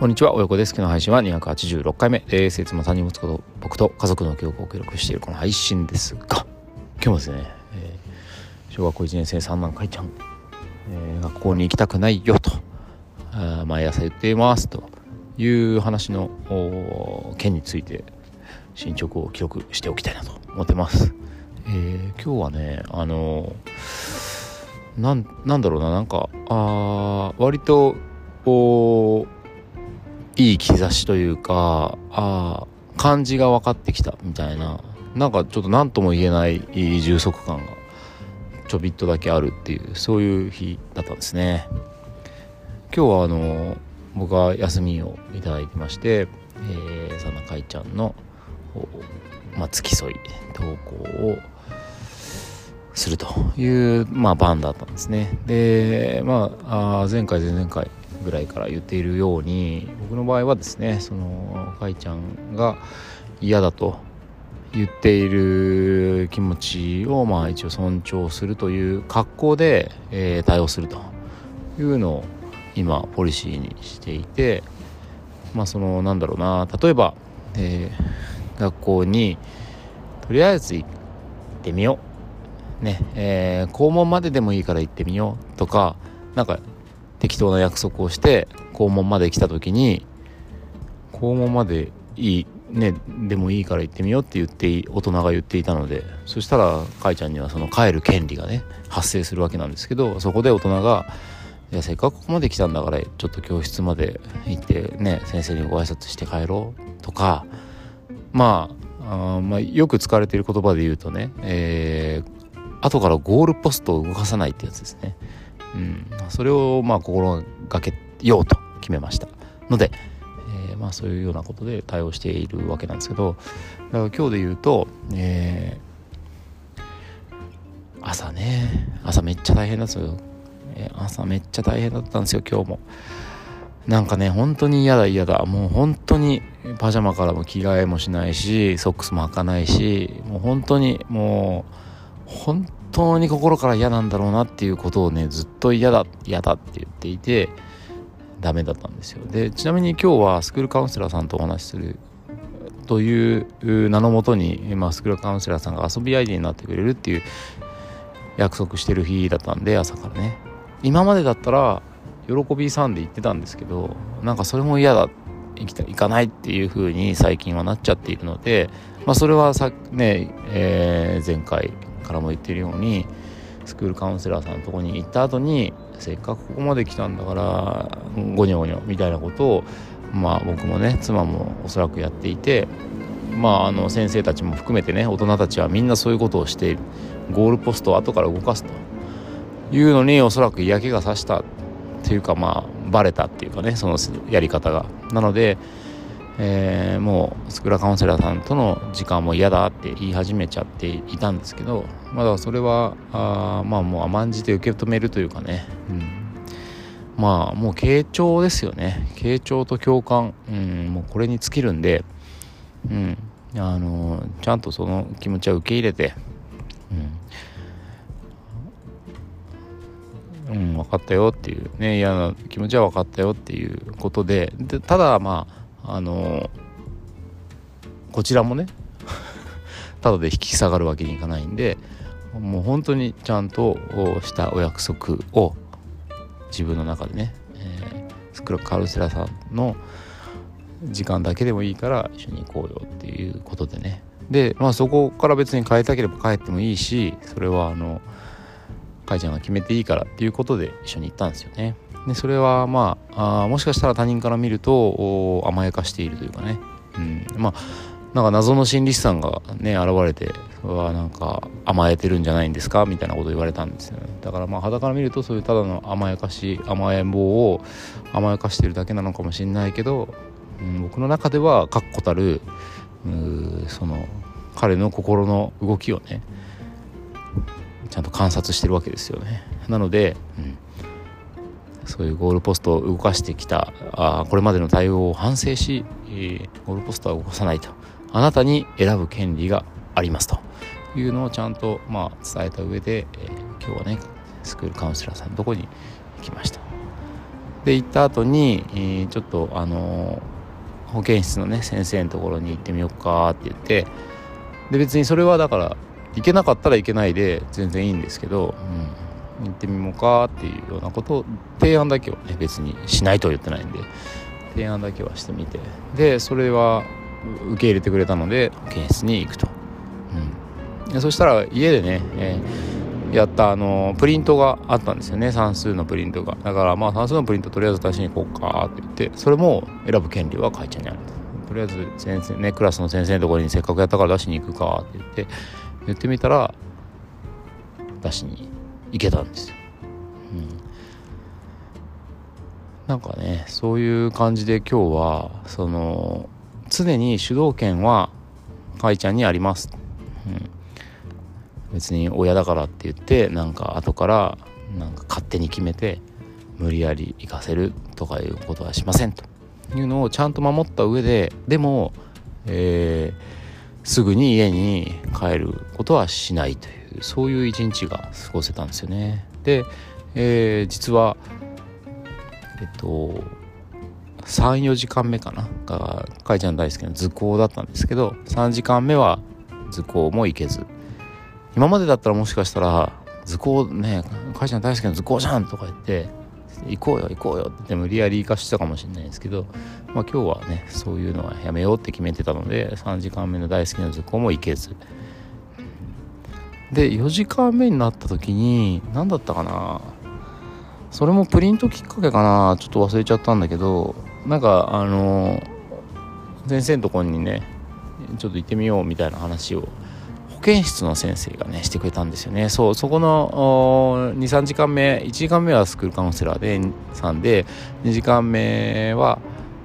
こんにちは、およこです。今日の配信は286回目です。いつも他人持つこと僕と家族の記憶を記録しているこの配信ですが、今日もですね、えー、小学校1年生三男かいちゃん、えー、学校に行きたくないよと、あ毎朝言っていますという話の件について進捗を記録しておきたいなと思ってます。えー、今日はね、あのなんなんだろうな、なんか、あ割と、おいい兆しというかああ感じが分かってきたみたいな。なんかちょっと何とも言えない充足感がちょびっとだけあるっていうそういう日だったんですね。今日はあの僕は休みをいただいてまして、えー、そんなかいちゃんの、まあ、付き添い投稿をするという、まあ、番だったんですね。でまああ前回前々回ぐらいから言っているように僕の場合はですねそのかいちゃんが嫌だと言っている気持ちをまあ一応尊重するという格好で、えー、対応すると。いうのを今ポリシーにしていてまあそのなんだろうな。例えば、えー、学校にとりあえず行ってみよう。ねえー、校門まででもいいから行ってみようとかなんか適当な約束をして校門まで来た時に校門までいいねでもいいから行ってみようって言って大人が言っていたのでそしたらかいちゃんにはその帰る権利がね発生するわけなんですけどそこで大人が「いやせっかくここまで来たんだからちょっと教室まで行ってね先生にご挨拶して帰ろう」とかまああまあよく使われている言葉で言うとね、えー、後からゴールポストを動かさないってやつですね。うん、それをまあ心がけようと決めましたので、えー、まあそういうようなことで対応しているわけなんですけどだから今日で言うと、えー、朝ね朝めっちゃ大変なんですよ、え、朝めっちゃ大変だったんですよ今日も。なんかね本当に嫌だ嫌だ。もう本当にパジャマからも着替えもしないしソックスも履かないしもう本当にもう本当に心から嫌なんだろうなっていうことをねずっと嫌だ嫌だって言っていてダメだったんですよ。でちなみに今日はスクールカウンセラーさんとお話しするという名のもとに、まあ、スクールカウンセラーさんが遊び相手になってくれるっていう約束してる日だったんで朝からね。今までだったら喜びさんで言ってたんですけどなんかそれも嫌だ行きた行かないっていう風に最近はなっちゃっているので、まあ、それはさね、えー、前回からも言ってるようにスクールカウンセラーさんのとこに行った後にせっかくここまで来たんだからゴニョゴニョみたいなことをまあ僕もね妻もおそらくやっていてまああの先生たちも含めてね大人たちはみんなそういうことをしている。ゴールポストを後から動かすと。いうのにおそらく嫌気がさしたっていうかまあバレたっていうかねそのやり方が。なのでえー、もうスクラカウンセラーさんとの時間も嫌だって言い始めちゃっていたんですけどまだそれはあまあもう甘んじて受け止めるというかね、うん、まあもう傾聴ですよね。傾聴と共感、うん、もうこれに尽きるんで、うん、あのちゃんとその気持ちは受け入れて、うん、うん、分かったよっていう。ね嫌な気持ちは分かったよっていうことで。でただまああのこちらもね ただで引き下がるわけにいかないんでもう本当にちゃんとしたお約束を自分の中でね、えー、スクラカルセラさんの時間だけでもいいから一緒に行こうよっていうことでね。でまあそこから別に変えたければ帰ってもいいしそれはあのかいちゃんが決めていいからっていうことで一緒に行ったんですよね。でそれはまああもしかしたら他人から見ると甘やかしているというかね、うん、まあなんか謎の心理師さんがね現れてはなんか甘えてるんじゃないんですか？みたいなことを言われたんですよ、ね、だからまあ肌から見るとそういうただの甘やかし甘えん坊を甘やかしてるだけなのかもしれないけど、うん、僕の中では確固たるその彼の心の動きをねちゃんと観察してるわけですよね。なので、うん。そういうゴールポストを動かしてきたあこれまでの対応を反省し、えー、ゴールポストは動かさないと。あなたに選ぶ権利がありますと。いうのをちゃんと、まあ、伝えた上で、えー、今日はねスクールカウンセラーさんのとこに行きました。で行った後に、えー、ちょっとあのー、保健室のね先生のところに行ってみようかって言ってで別にそれはだから行けなかったらいけないで全然いいんですけど、うん、行ってみようかっていうようなことを提案だけはね別にしないとは言ってないんで提案だけはしてみて。でそれは受け入れてくれたので保健室に行くと、うん、そしたら家でね、えー、やったあのプリントがあったんですよね。算数のプリントが。だからまあ算数のプリントとりあえず出しに行こうかって言ってそれも選ぶ権利は会ちゃんにあるとりあえず先生ねクラスの先生のところにせっかくやったから出しに行くかって言って言ってみたら出しに行けたんですよ。うん、なんかねそういう感じで今日はその常に主導権はかいちゃんにあります。うん、別に親だからって言ってなんか後からなんか勝手に決めて無理やり行かせるとかいうことはしませんというのをちゃんと守った上ででも、えーすぐに家に帰ることはしないというそういう一日が過ごせたんですよね。で、えー、実はえっと34時間目かな？がかいちゃん大好きな図工だったんですけど3時間目は図工も行けず。今までだったらもしかしたら図工ねかいちゃん大好きな図工じゃんとか言って行こうよ行こうよって無理やり行かしてたかもしれないですけど、まあ、今日はねそういうのはやめようって決めてたので3時間目の大好きな図工も行けず。で4時間目になった時に何だったかなそれもプリントきっかけかなちょっと忘れちゃったんだけどなんかあの先生のところにねちょっと行ってみようみたいな話を保健室の先生がねしてくれたんですよね。そうそこの23時間目1時間目はスクールカウンセラーでさんで2時間目は、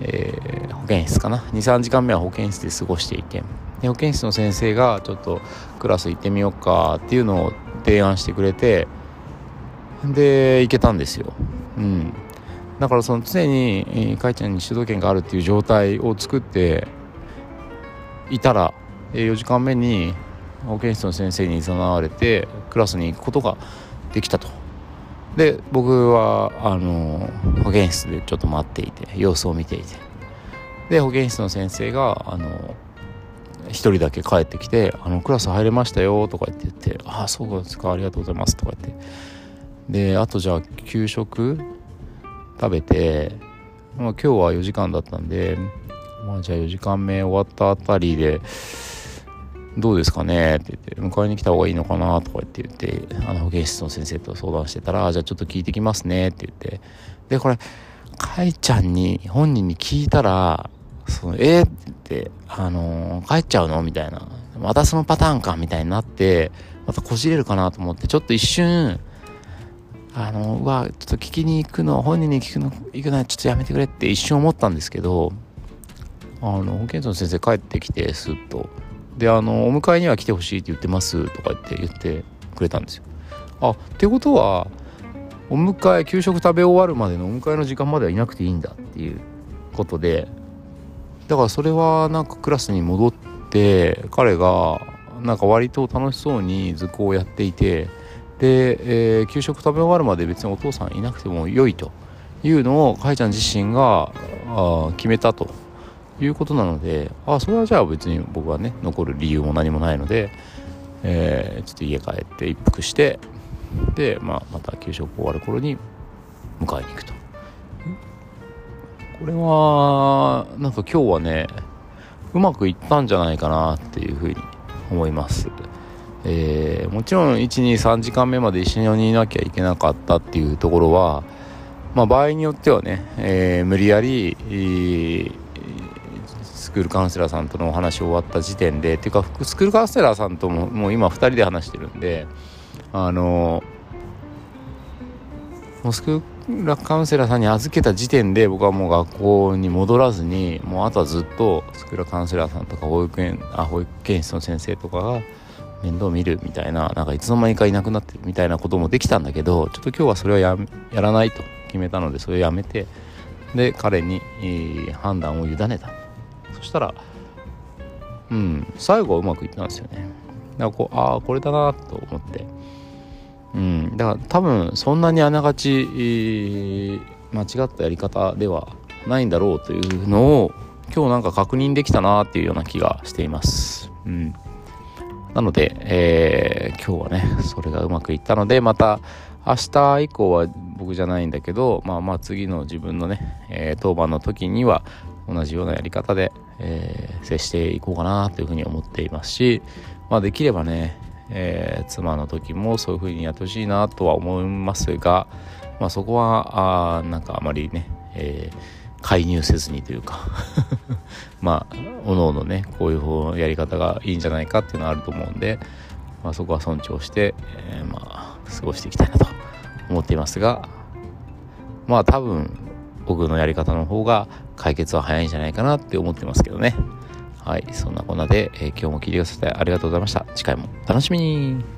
えー、保健室かな。23時間目は保健室で過ごしていて。保健室の先生がちょっとクラス行ってみようかっていうのを提案してくれてで行けたんですよ。うん。だからその常に、かいちゃんに主導権があるっていう状態を作っていたら、4時間目に保健室の先生に誘われてクラスに行くことができたと。で僕はあの保健室でちょっと待っていて様子を見ていて。で保健室の先生があの1人だけ帰ってきて「あのクラス入れましたよ」とか言って言って「ああそうですかありがとうございます」とか言って。であとじゃあ給食？食べて、まあ、今日は4時間だったんで、まあ、じゃあ4時間目終わったあたりでどうですかね？って言って、迎えに来た方がいいのかな？とかって言って、あの保健室の先生と相談してたら、じゃあちょっと聞いてきますねって言って、で、これ、かいちゃんに、本人に聞いたら、その、えー、って言って、あのー、帰っちゃうの？みたいな。またそのパターンかみたいになって、またこじれるかなと思って、ちょっと一瞬、あの、うわ、ちょっと聞きに行くの、本人に聞くの、行くのはちょっとやめてくれって一瞬思ったんですけど、あの、保健室の先生帰ってきて、すっと、であの「お迎えには来てほしいって言ってます」とか言って言ってくれたんですよ。あってことはお迎え給食食べ終わるまでのお迎えの時間まではいなくていいんだっていうことでだからそれはなんかクラスに戻って彼がなんか割と楽しそうに図工をやっていてで、えー、給食食べ終わるまで別にお父さんいなくても良いと。いうのをかいちゃん自身があ決めたということなのであそれはじゃあ別に僕はね残る理由も何もないので、えー、ちょっと家帰って一服してで、まあ、また給食終わる頃に迎えに行くと。これはなんか今日はねうまくいったんじゃないかなっていうふうに思います。えー、もちろん123時間目まで一緒にいなきゃいけなかったっていうところは、まあ、場合によってはね、えー、無理やり、えー、クールカウンセラーさんとのお話終わった時点でっていうかスクールカウンセラーさんとももう今2人で話してるんであのもうスクールラカウンセラーさんに預けた時点で僕はもう学校に戻らずにもうあとはずっとスクールカウンセラーさんとか保育園あ保育園室の先生とかが面倒見るみたいななんかいつの間にかいなくなってるみたいなこともできたんだけどちょっと今日はそれはややらないと決めたのでそれをやめてで彼に、えー、判断を委ねたそしたらうん最後はうまくいったんですよねだからこうああこれだなと思って。うんだから多分そんなにあながち間違ったやり方ではないんだろうというのを今日なんか確認できたなっていうような気がしています。うん、なので、えー、今日はねそれがうまくいったのでまた明日以降は僕じゃないんだけどまあまあ次の自分のね、えー、当番の時には同じようなやり方で、えー、接していこうかなというふうに思っていますし、まあ、できればね、えー、妻の時もそういうふうにやってほしいなとは思いますが、まあ、そこはあなんかあまりね、えー、介入せずにというか まあおのおのねこういう方やり方がいいんじゃないかっていうのはあると思うんで、まあ、そこは尊重して、えー、まあ過ごしていきたいなと思っていますがまあ多分僕のやり方の方が解決は早いんじゃないかなって思ってますけどね。はいそんなこんなで、えー、今日も聞いてくださってありがとうございました。次回もお楽しみに。